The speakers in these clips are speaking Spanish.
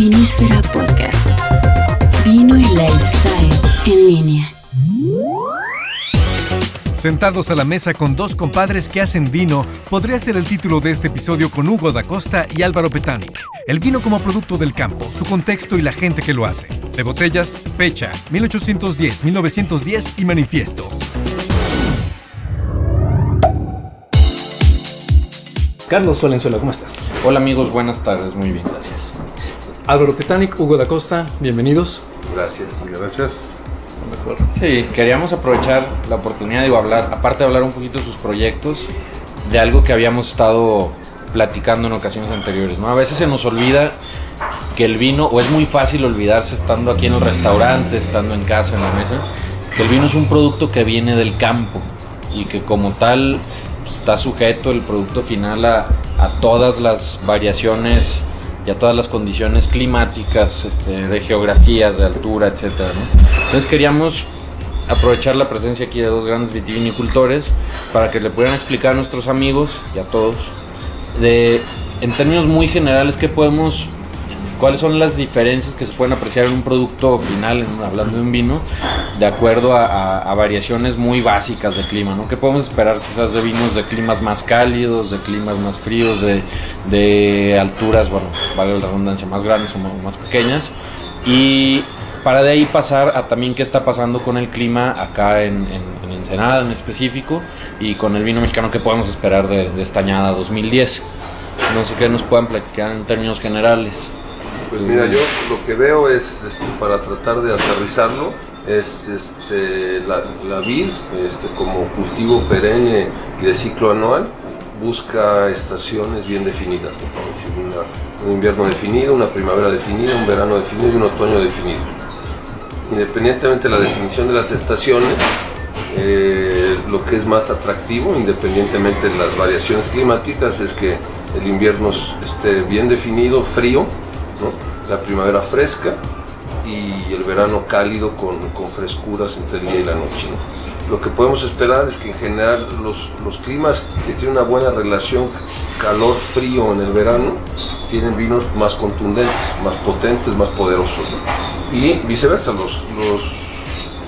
Vinísfera Podcast. Vino y lifestyle en línea. Sentados a la mesa con dos compadres que hacen vino, podría ser el título de este episodio con Hugo da Costa y Álvaro Petanic. El vino como producto del campo, su contexto y la gente que lo hace. De botellas, fecha, 1810, 1910 y manifiesto. Carlos Valenzuela, ¿cómo estás? Hola amigos, buenas tardes, muy bien, gracias. Álvaro Petanic, Hugo da Costa, bienvenidos. Gracias. Gracias. Sí, queríamos aprovechar la oportunidad de hablar, aparte de hablar un poquito de sus proyectos, de algo que habíamos estado platicando en ocasiones anteriores, ¿no? A veces se nos olvida que el vino, o es muy fácil olvidarse estando aquí en el restaurante, estando en casa, en la mesa, que el vino es un producto que viene del campo y que como tal pues, está sujeto el producto final a, a todas las variaciones y a todas las condiciones climáticas, este, de geografías, de altura, etc. Entonces queríamos aprovechar la presencia aquí de dos grandes vitivinicultores para que le pudieran explicar a nuestros amigos y a todos, de, en términos muy generales, qué podemos cuáles son las diferencias que se pueden apreciar en un producto final, hablando de un vino, de acuerdo a, variaciones muy básicas de clima, ¿no? ¿Qué podemos esperar quizás de vinos de climas más cálidos, de climas más fríos, de, alturas, bueno, vale la redundancia, más grandes o más pequeñas? Y para de ahí pasar a también qué está pasando con el clima acá en, en, Ensenada en específico y con el vino mexicano que podemos esperar de, de esta añada 2010. No sé qué nos puedan platicar en términos generales. Pues mira, yo lo que veo es, este, para tratar de aterrizarlo, es este, la, la vid este, como cultivo perenne y de ciclo anual, busca estaciones bien definidas, un invierno definido, una primavera definida, un verano definido y un otoño definido. Independientemente de la definición de las estaciones, eh, lo que es más atractivo, independientemente de las variaciones climáticas, es que el invierno esté bien definido, frío, la primavera fresca y el verano cálido con, frescuras entre el día y la noche. Lo que podemos esperar es que en general los, climas que tienen una buena relación calor-frío en el verano tienen vinos más contundentes, más potentes, más poderosos. Y viceversa, los, los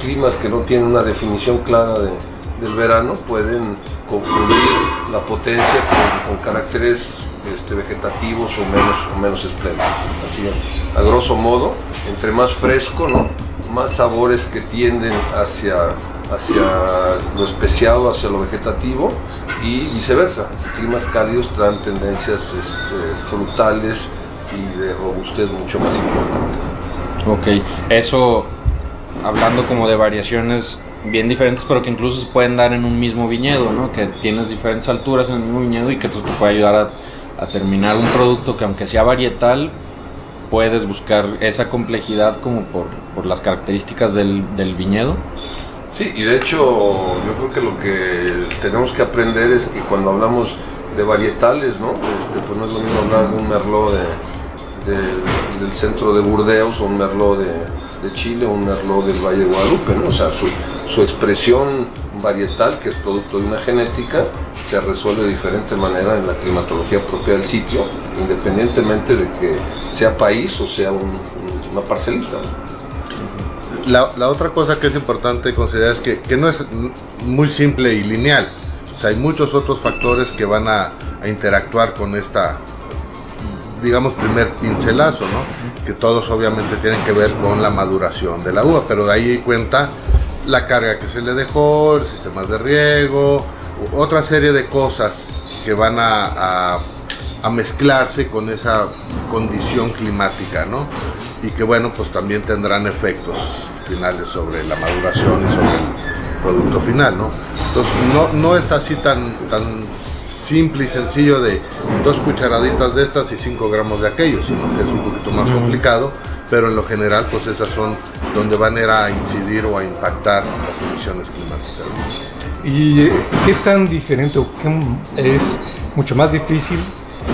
climas que no tienen una definición clara del verano pueden confundir la potencia con caracteres este, vegetativos o menos, o menos espléndidos. Así, a grosso modo, entre más fresco, ¿no? más sabores que tienden hacia, hacia lo especiado, hacia lo vegetativo y viceversa. Climas cálidos traen tendencias este, frutales y de robustez mucho más importante. Ok, eso hablando como de variaciones bien diferentes, pero que incluso se pueden dar en un mismo viñedo, ¿no? Que tienes diferentes alturas en el mismo viñedo y que esto te puede ayudar a a terminar un producto que aunque sea varietal, puedes buscar esa complejidad como por, por las características del, del, viñedo. Sí, y de hecho yo creo que lo que tenemos que aprender es que cuando hablamos de varietales, ¿no? Este, pues no es lo mismo hablar de un merlot de, del centro de Burdeos o un merlot de, de Chile o un merlot del Valle de Guadalupe, ¿no? O sea, su, su expresión varietal, que es producto de una genética, se resuelve de diferente manera en la climatología propia del sitio, independientemente de que sea país o sea una parcelita. La, la, otra cosa que es importante considerar es que, que, no es muy simple y lineal. O sea, hay muchos otros factores que van a, a interactuar con esta, digamos, primer pincelazo, ¿no? Que todos obviamente tienen que ver con la maduración de la uva, pero de ahí cuenta la carga que se le dejó, el sistema de riego, otra serie de cosas que van a, a, mezclarse con esa condición climática, ¿no? Y que bueno, pues también tendrán efectos finales sobre la maduración y sobre el producto final, ¿no? Entonces no, no es así tan, tan simple y sencillo de dos cucharaditas de estas y cinco gramos de aquello, sino que es un poquito más complicado, pero en lo general pues esas son donde van a ir a incidir o a impactar las emisiones climáticas. ¿Y eh, qué tan diferente o qué es mucho más difícil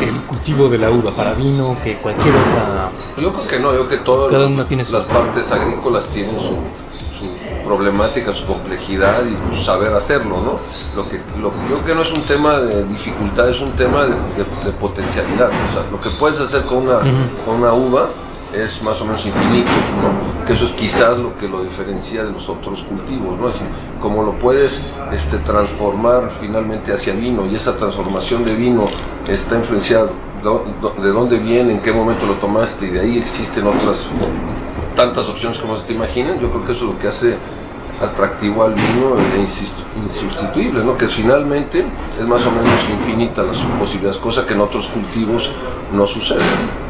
el cultivo de la uva para vino que cualquier otra? Yo creo que no, yo creo que todas las partes agrícolas tienen su, problemática, su complejidad y su saber hacerlo, ¿no? Lo que, lo yo creo que no es un tema de dificultad, es un tema de, potencialidad. O sea, lo que puedes hacer con una, con una uva es más o menos infinito, ¿no? que eso es quizás lo que lo diferencia de los otros cultivos, ¿no? es decir, como lo puedes este, transformar finalmente hacia vino y esa transformación de vino está influenciado de dónde viene, en qué momento lo tomaste y de ahí existen otras tantas opciones como se te imaginan, yo creo que eso es lo que hace atractivo al vino e insustituible, ¿no? que finalmente es más o menos infinita las posibilidades, cosa que en otros cultivos no sucede.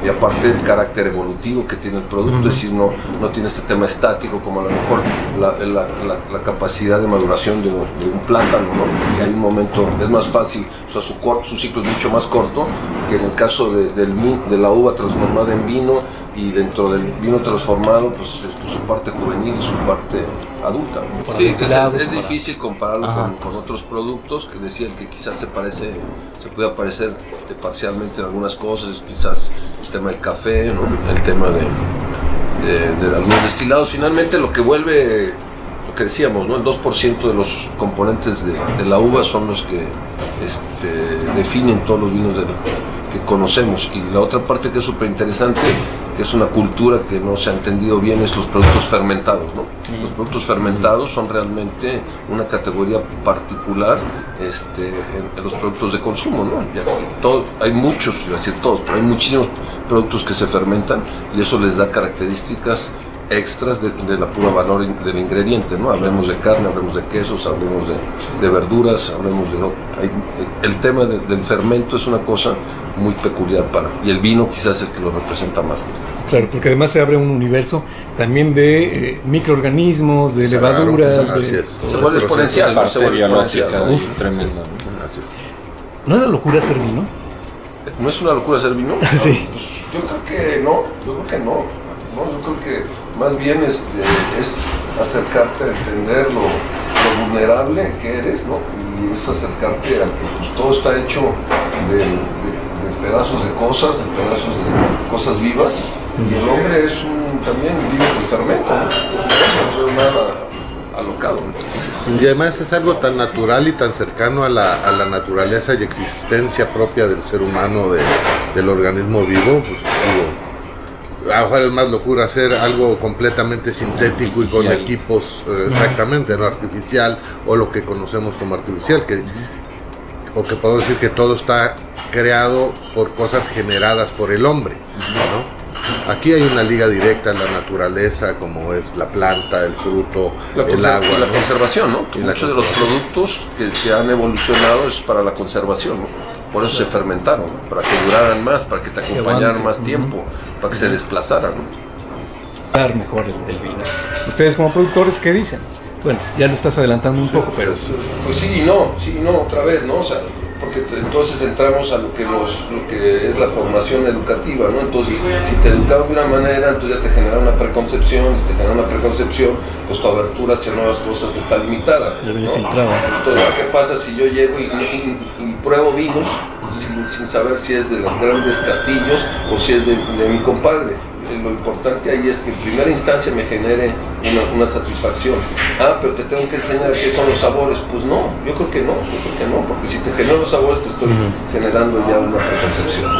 Y aparte el carácter evolutivo que tiene el producto, es decir, no, no tiene este tema estático como a lo mejor la, capacidad de maduración de, un plátano, ¿no? y hay un momento, es más fácil, o sea, su, su ciclo es mucho más corto que en el caso de, de la uva transformada en vino y dentro del vino transformado, pues es su parte juvenil y su parte adulta. Sí, es, difícil compararlo con, otros productos que decían que quizás se parece, se puede parecer parcialmente en algunas cosas, quizás el tema del café, el tema de, de, algunos destilados. Finalmente lo que vuelve, lo que decíamos, ¿no? el 2% de los componentes de, la uva son los que este, definen todos los vinos que conocemos. Y la otra parte que es súper interesante que es una cultura que no se ha entendido bien, es los productos fermentados. Los productos fermentados son realmente una categoría particular este, en, los productos de consumo. ¿no? hay muchos, iba a decir todos, pero hay muchísimos productos que se fermentan y eso les da características extras de, la pura valor del ingrediente, ¿no? Hablemos de carne, hablemos de quesos, hablemos de, verduras, hablemos de... el tema del fermento es una cosa muy peculiar para... Y el vino quizás es el que lo representa más. Claro, porque además se abre un universo también de eh, microorganismos, de levaduras. Se vuelve exponencial, ¿no? se vuelve exponencial. tremendo. ¿No es una locura ser vino? ¿No es una locura ser vino? sí. Pues, yo creo que no, yo creo que no. no yo creo que más bien este, es acercarte a entender lo, vulnerable que eres, ¿no? Y es acercarte a que pues, todo está hecho de, pedazos de cosas, de pedazos de cosas vivas, y el hombre es un, también vive el fermento, no es nada alocado. Y además es algo tan natural y tan cercano a la, naturaleza y existencia propia del ser humano, de, del organismo vivo. Pues, a lo mejor es más locura hacer algo completamente sintético y con equipos eh, exactamente no artificial o lo que conocemos como artificial que o que podemos decir que todo está creado por cosas generadas por el hombre ¿no? Aquí hay una liga directa en la naturaleza, como es la planta, el fruto, el agua. la conservación, ¿no? muchos de los productos que, han evolucionado es para la conservación, ¿no? Por eso se fermentaron, para que duraran más, para que te acompañaran más tiempo, para que se desplazaran. Dar mejor el, vino. Ustedes como productores, ¿qué dicen? Bueno, ya lo estás adelantando un poco, pero... Pues sí y no, sí y no, otra vez, ¿no? O sea, porque entonces entramos a lo que, los, lo que es la formación educativa, ¿no? Entonces, si te educaban de una manera, entonces ya te genera una preconcepción, si te genera una preconcepción, pues tu abertura hacia nuevas cosas está limitada. ¿no? Entonces, ¿qué pasa si yo llego y, pruebo vinos sin, saber si es de los grandes castillos o si es de mi compadre? Lo importante ahí es que en primera instancia me genere una, satisfacción. Ah, pero te tengo que enseñar qué son los sabores. Pues no, yo creo que no, yo creo que no, porque si te genero los sabores te estoy generando ya una preconcepción.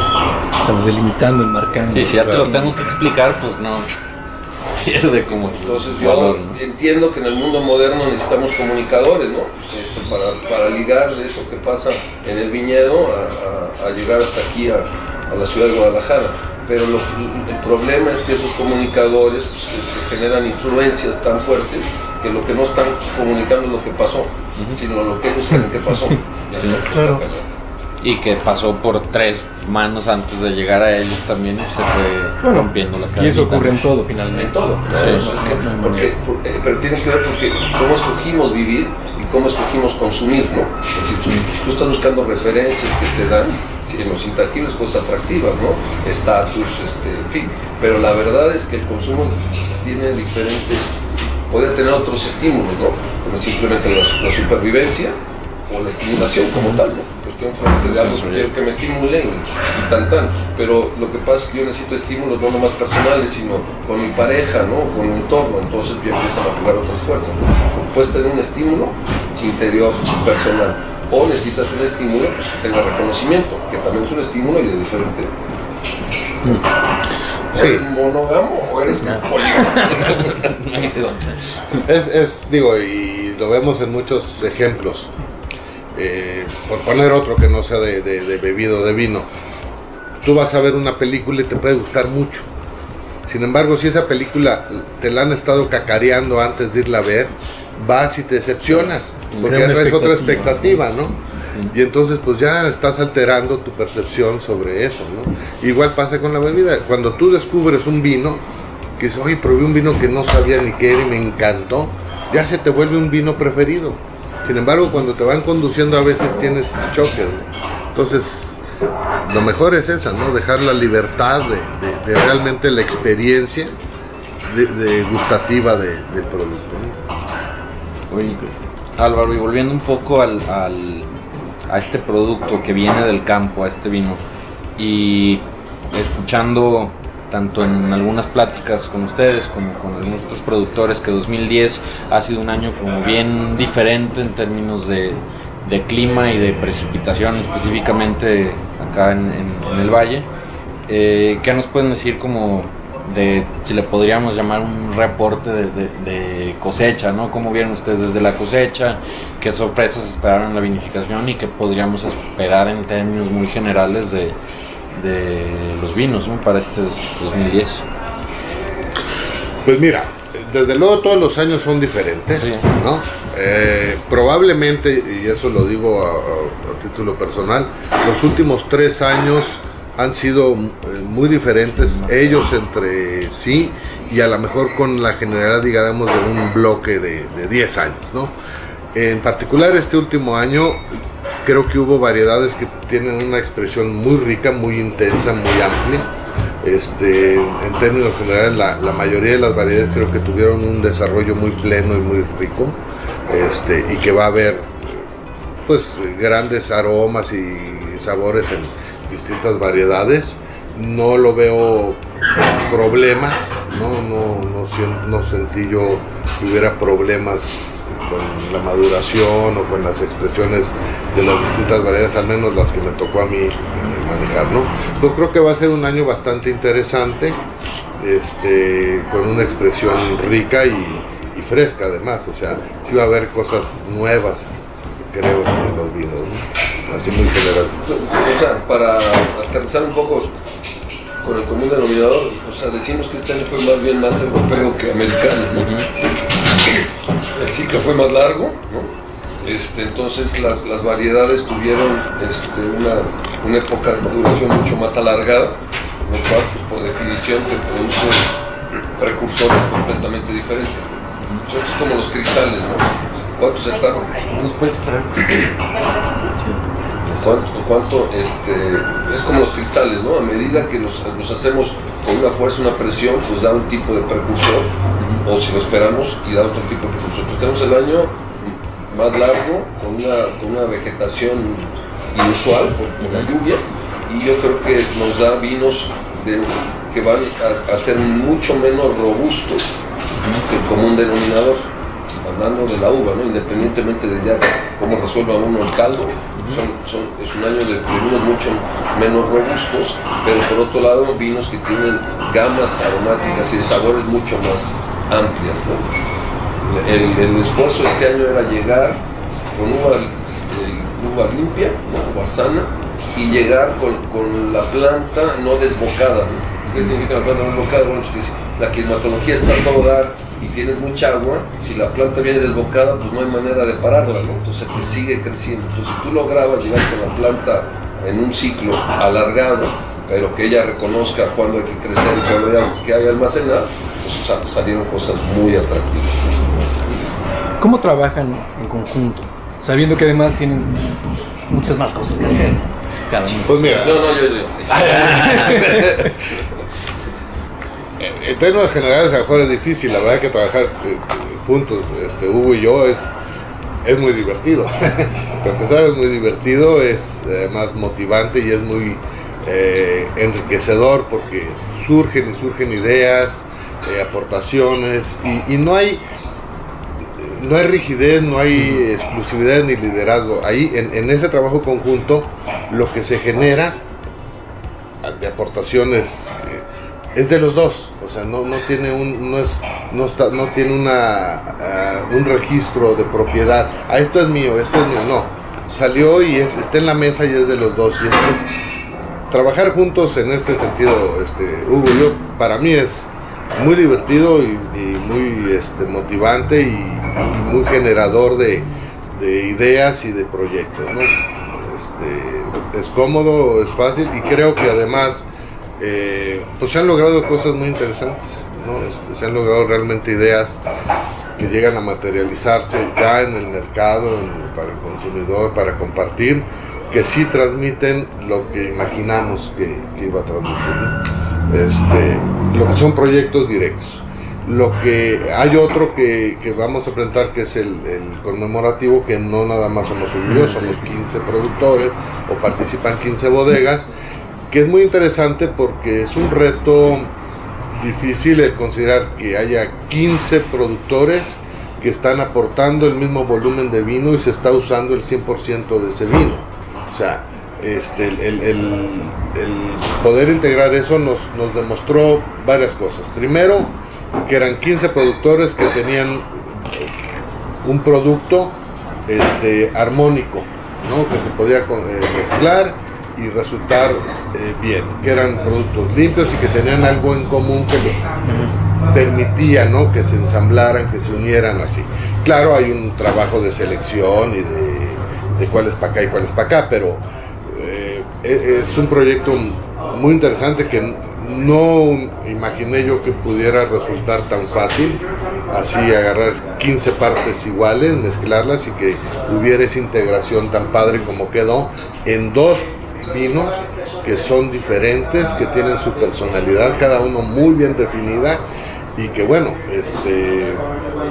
Estamos delimitando, marcando. Sí, si ya te lo tengo que explicar, pues no. Pierde como. Entonces yo entiendo que en el mundo moderno necesitamos comunicadores, ¿no? Este, para, para, ligar eso que pasa en el viñedo a, llegar hasta aquí a, a la ciudad de Guadalajara pero el problema es que esos comunicadores pues, este, generan influencias tan fuertes que lo que no están comunicando es lo que pasó, sino lo que ellos creen que pasó. Y que pasó por tres manos antes de llegar a ellos también se fue rompiendo la cabeza. Y eso ocurre en todo finalmente. En todo. porque, eh, pero tiene que ver porque cómo escogimos vivir y cómo escogimos consumir, ¿no? tú estás buscando referencias que te dan en los intangibles cosas atractivas, ¿no? Estatus, este, en fin. Pero la verdad es que el consumo tiene diferentes, puede tener otros estímulos, ¿no? Como simplemente la, supervivencia o la estimulación como tal, ¿no? Pues estoy enfrente de algo que quiero que me estimule y, tan tan. Pero lo que pasa es que yo necesito estímulos no nomás personales, sino con mi pareja, ¿no? Con mi entorno. Entonces ya empiezan a jugar otras fuerzas. Puedes tener un estímulo interior, personal o necesitas un estímulo que tenga reconocimiento, que también es un estímulo y de diferente. Sí. ¿Eres monógamo o eres polígamo? Es, es, digo, y lo vemos en muchos ejemplos. Eh, por poner otro que no sea de, de, de bebido de vino. Tú vas a ver una película y te puede gustar mucho. Sin embargo, si esa película te la han estado cacareando antes de irla a ver, vas y te decepcionas. Porque ya traes otra expectativa. ¿no? Y entonces pues ya estás alterando tu percepción sobre eso, ¿no? Igual pasa con la bebida. Cuando tú descubres un vino, que dices, oye, probé un vino que no sabía ni qué era y me encantó, ya se te vuelve un vino preferido. Sin embargo, cuando te van conduciendo a veces tienes choques. ¿no? Entonces, lo mejor es esa, ¿no? Dejar la libertad de, de- de realmente la experiencia de, gustativa de- del producto, ¿no? Oye, Álvaro, y volviendo un poco al, a este producto que viene del campo, a este vino, y escuchando tanto en algunas pláticas con ustedes como con algunos otros productores que 2010 ha sido un año como bien diferente en términos de, de clima y de precipitación específicamente acá en el valle. Eh, ¿Qué nos pueden decir como de, si le podríamos llamar un reporte de, de- de cosecha, ¿no? ¿Cómo vieron ustedes desde la cosecha? ¿Qué sorpresas esperaron en la vinificación y qué podríamos esperar en términos muy generales de, de los vinos ¿no? para este 2010? Pues mira, desde luego todos los años son diferentes, Sí. ¿no? Eh, probablemente, y eso lo digo a, a- a título personal, los últimos tres años han sido eh, muy diferentes ellos entre sí y a lo mejor con la generalidad, digamos, de un bloque de, de 10 años, ¿no? En particular este último año creo que hubo variedades que tienen una expresión muy rica, muy intensa, muy amplia. Este, en términos generales, la, la mayoría de las variedades creo que tuvieron un desarrollo muy pleno y muy rico. Este, y que va a haber pues grandes aromas y sabores en distintas variedades. No lo veo problemas, no, no, no, no sentí yo que hubiera problemas con la maduración o con las expresiones de las distintas variedades, al menos las que me tocó a mí eh, manejar, ¿no? Yo creo que va a ser un año bastante interesante, este, con una expresión rica y, fresca además, o sea, sí va a haber cosas nuevas, creo, en los vinos, ¿no? Así muy general. O sea, para aterrizar un poco con el común denominador, o sea, decimos que este año fue más bien más europeo que americano, ¿no? El ciclo fue más largo, ¿no? Este, entonces las, las variedades tuvieron este, una, una época de maduración mucho más alargada, lo cual pues, por definición te produce precursores completamente diferentes. Entonces, es como los cristales, ¿no? ¿Cuánto se tardan? ¿Nos puedes esperar? ¿Cuánto, cuánto, este, es como los cristales, ¿no? A medida que los, los hacemos con una fuerza, una presión, pues da un tipo de precursor, o si lo esperamos y da otro tipo de precursor. Entonces tenemos el año más largo, con una, con una vegetación inusual por, por la lluvia, y yo creo que nos da vinos de- que van a, a ser mucho menos robustos que el común denominador hablando de la uva, ¿no? independientemente de ya cómo resuelva uno el caldo, son- son- es un año de, de vinos mucho menos robustos, pero por otro lado vinos que tienen gamas aromáticas y de sabores mucho más amplias. ¿no? El, el esfuerzo este año era llegar con uva, eh, uva limpia, ¿no? uva sana, y llegar con, con la planta no desbocada. ¿Qué significa la planta no desbocada? Bueno, la climatología está a todo dar y tienes mucha agua, si la planta viene desbocada, pues no hay manera de pararla, ¿no? Entonces te sigue creciendo. Entonces si tú lograbas llegar con la planta en un ciclo alargado, pero que ella reconozca cuándo hay que crecer y cuándo hay que hay almacenar, pues sa- salieron cosas muy atractivas. ¿Cómo trabajan en conjunto? Sabiendo que además tienen muchas más cosas que hacer. Cada uno. Pues mira, No, no, yo, yo. en términos generales a lo mejor es difícil, la verdad que trabajar eh, juntos, este, Hugo y yo, es, es muy divertido. Para empezar es muy divertido, es eh, más motivante y es muy eh, enriquecedor porque surgen y surgen ideas, eh, aportaciones y, no hay no hay rigidez, no hay exclusividad ni liderazgo. Ahí en, ese trabajo conjunto lo que se genera de aportaciones eh, es de los dos, o sea, no, no tiene un, no es, no está, no tiene una, ah, un registro de propiedad. Ah, esto es mío, esto es mío, no. Salió y es, está en la mesa y es de los dos. Y es, trabajar juntos en ese sentido, este, Hugo, yo, para mí es muy divertido y, muy este, motivante y, muy generador de, de ideas y de proyectos. Este, es cómodo, es fácil y creo que además eh, pues se han logrado cosas muy interesantes, ¿no? Este, se han logrado realmente ideas que llegan a materializarse ya en el mercado, en- para el consumidor, para compartir, que sí transmiten lo que imaginamos que, que iba a transmitir. ¿no? Este, lo que son proyectos directos. Lo que hay otro que, que vamos a presentar que es el, el conmemorativo, que no nada más somos yo, somos 15 productores o participan 15 bodegas, que es muy interesante porque es un reto difícil el considerar que haya 15 productores que están aportando el mismo volumen de vino y se está usando el 100% de ese vino. O sea, este, el, el- el- poder integrar eso nos, nos demostró varias cosas. Primero, que eran 15 productores que tenían un producto este, armónico, ¿no? que se podía eh, mezclar y resultar eh, bien, que eran productos limpios y que tenían algo en común que los permitía ¿no? que se ensamblaran, que se unieran así. Claro, hay un trabajo de selección y de, de cuál es para acá y cuál es para acá, pero eh, e- es un proyecto muy interesante que no imaginé yo que pudiera resultar tan fácil, así agarrar 15 partes iguales, mezclarlas y que hubiera esa integración tan padre como quedó en dos vinos que son diferentes, que tienen su personalidad, cada uno muy bien definida y que bueno, este,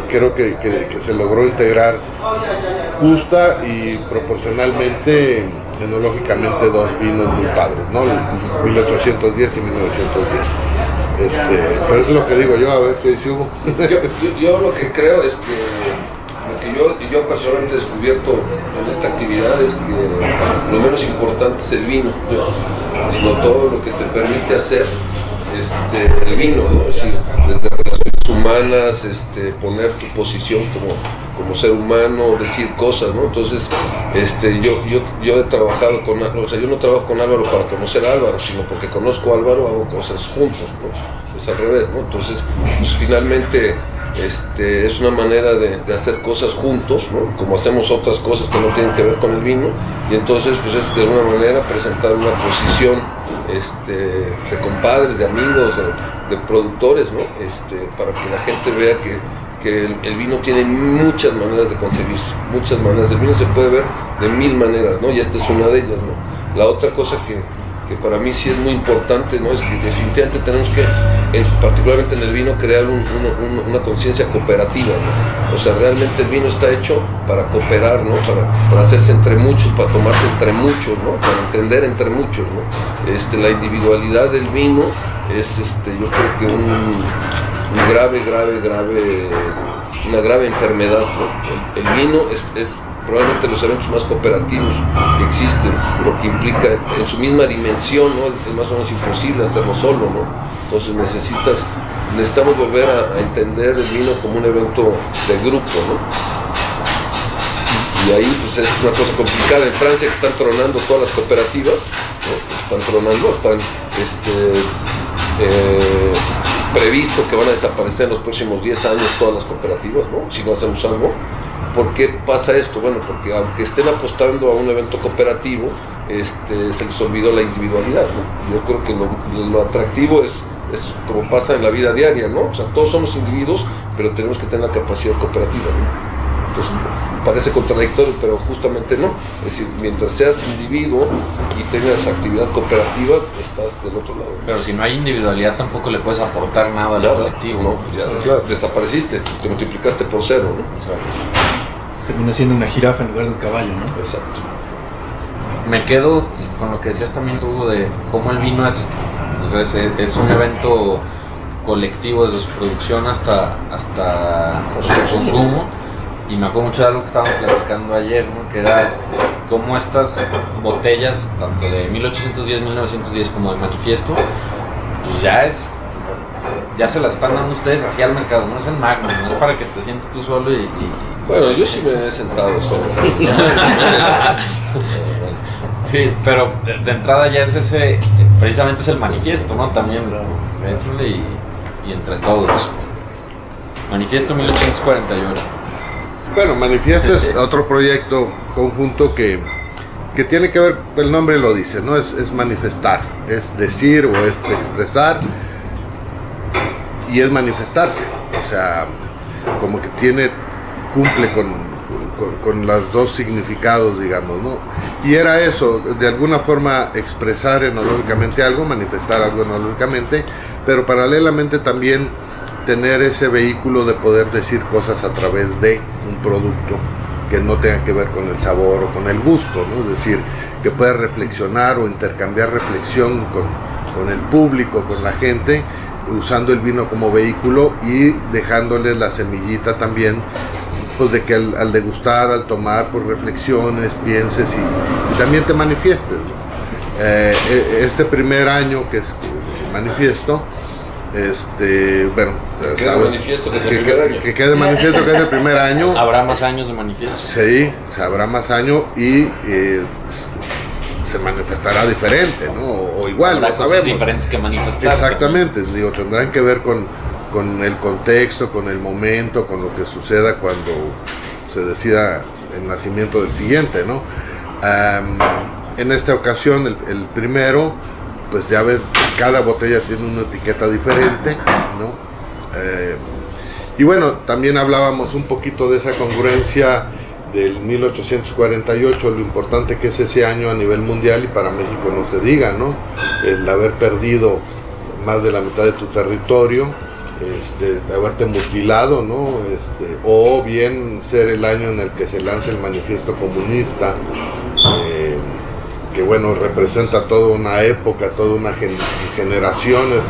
creo que, que- se logró integrar justa y proporcionalmente, enológicamente, dos vinos muy padres, ¿no? El 1810 y 1910. Este, pero es lo que digo yo, a ver qué dice Hugo. yo lo que creo es que lo que yo, yo personalmente he descubierto en esta actividad es que lo menos importante es el vino, sino todo lo que te permite hacer este, el vino, ¿no? Decir, desde relaciones humanas, este, poner tu posición como, como ser humano, decir cosas, ¿no? Entonces, este, yo, yo, yo he trabajado con, Álvaro, o sea, yo no trabajo con Álvaro para conocer a Álvaro, sino porque conozco a Álvaro, hago cosas juntos. Es al revés, ¿no? Entonces, pues finalmente este, es una manera de, hacer cosas juntos, ¿no? Como hacemos otras cosas que no tienen que ver con el vino, y entonces, pues es de alguna manera presentar una posición este, de compadres, de amigos, de, productores, ¿no? Este, para que la gente vea que, que el, el vino tiene muchas maneras de concebirse, muchas maneras. El vino se puede ver de mil maneras, ¿no? Y esta es una de ellas, ¿no? La otra cosa que, que para mí sí es muy importante, ¿no? Es que definitivamente tenemos que, en- particularmente en el vino, crear un- un- un- una conciencia cooperativa, ¿no? O sea, realmente el vino está hecho para cooperar, ¿no? Para, para hacerse entre muchos, para tomarse entre muchos, ¿no? Para entender entre muchos, ¿no? Este, la individualidad del vino es, este, yo creo que un, grave, grave, grave, una grave enfermedad. El, vino es probablemente los eventos más cooperativos que existen, porque implica en su misma dimensión, ¿no? Es más o menos imposible hacerlo solo, ¿no? Entonces necesitas, necesitamos volver a, a entender el vino como un evento de grupo, ¿no? Y ahí pues es una cosa complicada. En Francia que están tronando todas las cooperativas, ¿no? están tronando, están este, eh, previsto que van a desaparecer en los próximos 10 años todas las cooperativas, ¿no? si no hacemos algo. ¿Por qué pasa esto? Bueno, porque aunque estén apostando a un evento cooperativo, este, se les olvidó la individualidad. Yo creo que lo, lo atractivo es, es como pasa en la vida diaria, ¿no? O sea, todos somos individuos, pero tenemos que tener la capacidad cooperativa, ¿no? Entonces, parece contradictorio, pero justamente no. Es decir, mientras seas individuo y tengas actividad cooperativa, estás del otro lado. Pero si no hay individualidad tampoco le puedes aportar nada al Claro, colectivo. no, ya desapareciste, te multiplicaste por cero, ¿no? Exacto. Termina siendo una jirafa en lugar de un caballo, ¿no? Exacto. Me quedo con lo que decías también tú de cómo el vino es, o sea, es, es un evento colectivo desde su producción hasta, hasta, hasta su consumo. Y me acuerdo mucho de algo que estábamos platicando ayer, ¿no? que era cómo estas botellas, tanto de 1810, 1910 como de manifiesto, pues ya es ya se las están dando ustedes así al mercado, no es en Magnum, no es para que te sientes tú solo y... y- Bueno, yo sí me he sentado solo. Sí, pero de, de entrada ya es ese, precisamente es el manifiesto, ¿no? También, échenle y, y entre todos. Manifiesto 1848. Bueno, Manifiesto es otro proyecto conjunto que, que tiene que ver, el nombre lo dice, ¿no? Es, es manifestar, es decir o es expresar y es manifestarse. O sea, como que tiene, cumple con, con, con los dos significados, digamos, ¿no? Y era eso, de alguna forma expresar enológicamente algo, manifestar algo enológicamente, pero paralelamente también tener ese vehículo de poder decir cosas a través de un producto que no tenga que ver con el sabor o con el gusto. Es decir, que pueda reflexionar o intercambiar reflexión con, con el público, con la gente, usando el vino como vehículo y dejándole la semillita también, pues de que al, degustar, al tomar, pues reflexiones, pienses y, también te manifiestes. ¿no? Eh, eh, este primer año que es manifiesto, este, bueno, Que quede manifiesto que es el primer año. que quede manifiesto que es el primer año. Habrá más años de manifiesto. Sí, habrá más años y eh, se manifestará diferente, ¿no? O, igual, Habrá no cosas sabemos. diferentes que manifestar. Exactamente, digo, tendrán que ver con, con el contexto, con el momento, con lo que suceda cuando se decida el nacimiento del siguiente, ¿no? En esta ocasión, el, el primero, pues ya ves, cada botella tiene una etiqueta diferente, ¿no? Eh, y bueno, también hablábamos un poquito de esa congruencia del 1848, lo importante que es ese año a nivel mundial y para México no se diga, ¿no? El haber perdido más de la mitad de tu territorio, este, de haberte mutilado, ¿no? Este, o bien ser el año en el que se lanza el manifiesto comunista, eh, que bueno, representa toda una época, toda una gen- generaciones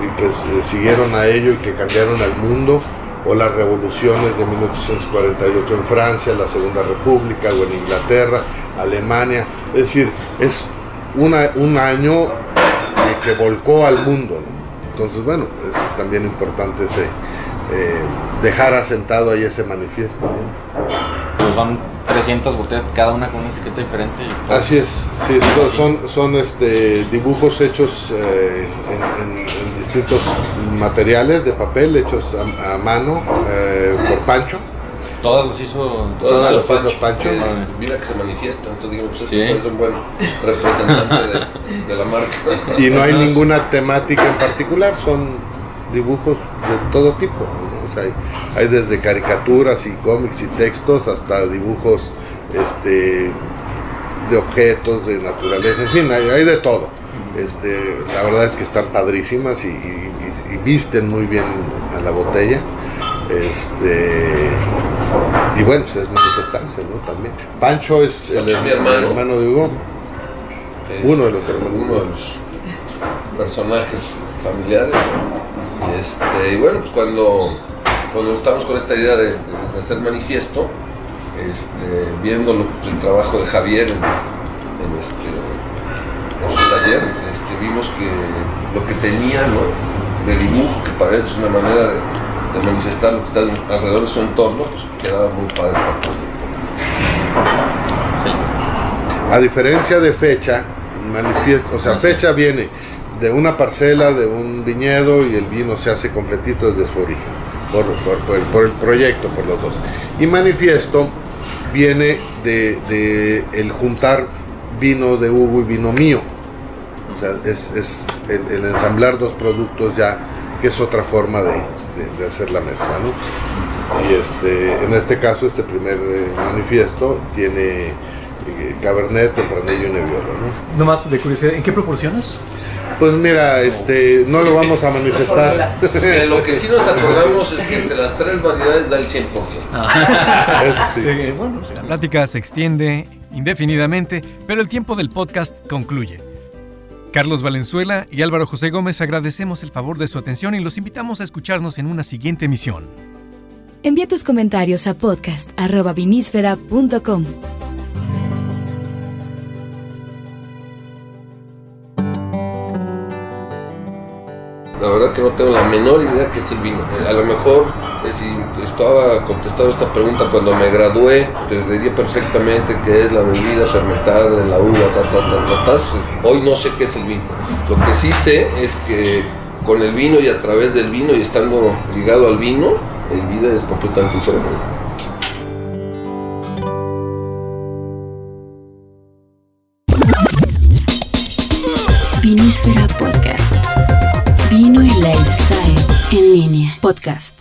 y que s- siguieron a ello y que cambiaron al mundo, o las revoluciones de 1848 en Francia, la Segunda República, o en Inglaterra, Alemania, es decir, es una, un año que, volcó al mundo. Entonces, bueno, es también importante ese, eh, dejar asentado ahí ese manifiesto. Pero son 300 botellas, cada una con una etiqueta diferente. y pues, Así es, sí, son- son, son este, dibujos hechos eh, en, en- en distintos materiales de papel, hechos a, a mano eh, por Pancho. Todas las hizo. Todas las Pancho, hizo Pancho. que Mira que se manifiesta, entonces digo, pues Sí. es un buen representante de, de la marca. Y no hay ninguna temática en particular, son dibujos de todo tipo. Hay, hay desde caricaturas y cómics y textos hasta dibujos este, de objetos, de naturaleza, en fin, hay, hay de todo. Este, la verdad es que están padrísimas y, y- y- y visten muy bien a la botella. Este, y bueno, pues es manifestarse, ¿no? También. Pancho es el, hermano. hermano de Hugo. Es Uno de los hermanos. Uno de los personajes familiares. Este, y bueno, pues cuando, cuando estamos con esta idea de, de hacer manifiesto, este, viendo lo- el trabajo de Javier en, en este, en su taller, este, vimos que lo que tenía ¿no? de dibujo, que parece una manera de, de manifestar lo que está alrededor de su entorno, pues quedaba muy padre para el proyecto. A diferencia de fecha, manifiesto, o sea, fecha viene de una parcela, de un viñedo y el vino se hace completito desde su origen, por, por- por por el proyecto, por los dos. Y manifiesto viene de, de el juntar vino de Hugo y vino mío. O sea, es, es el, el ensamblar dos productos ya, que es otra forma de, de- de hacer la mezcla, ¿no? Y este, en este caso, este primer eh, manifiesto tiene eh, Cabernet, Tempranillo y Nebbiolo, ¿no? No más de curiosidad, ¿en qué proporciones? Pues mira, este, no lo vamos a manifestar. De lo que sí nos acordamos es que entre las tres variedades da el 100%. Eso sí. Sí, bueno, sí. La plática se extiende indefinidamente, pero el tiempo del podcast concluye. Carlos Valenzuela y Álvaro José Gómez agradecemos el favor de su atención y los invitamos a escucharnos en una siguiente emisión. Envía tus comentarios a podcast.vinísfera.com. La verdad que no tengo la menor idea qué es el vino. Eh, A lo mejor eh, si estaba contestando esta pregunta cuando me gradué, te diría perfectamente qué es la bebida fermentada de la uva, ta, ta, ta. Hoy no sé qué es el vino. Lo que sí sé es que con el vino y a través del vino y estando ligado al vino, mi vida es completamente diferente.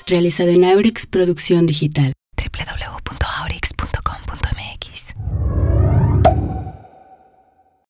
Realizado en Aurix Producción Digital. www.aurix.com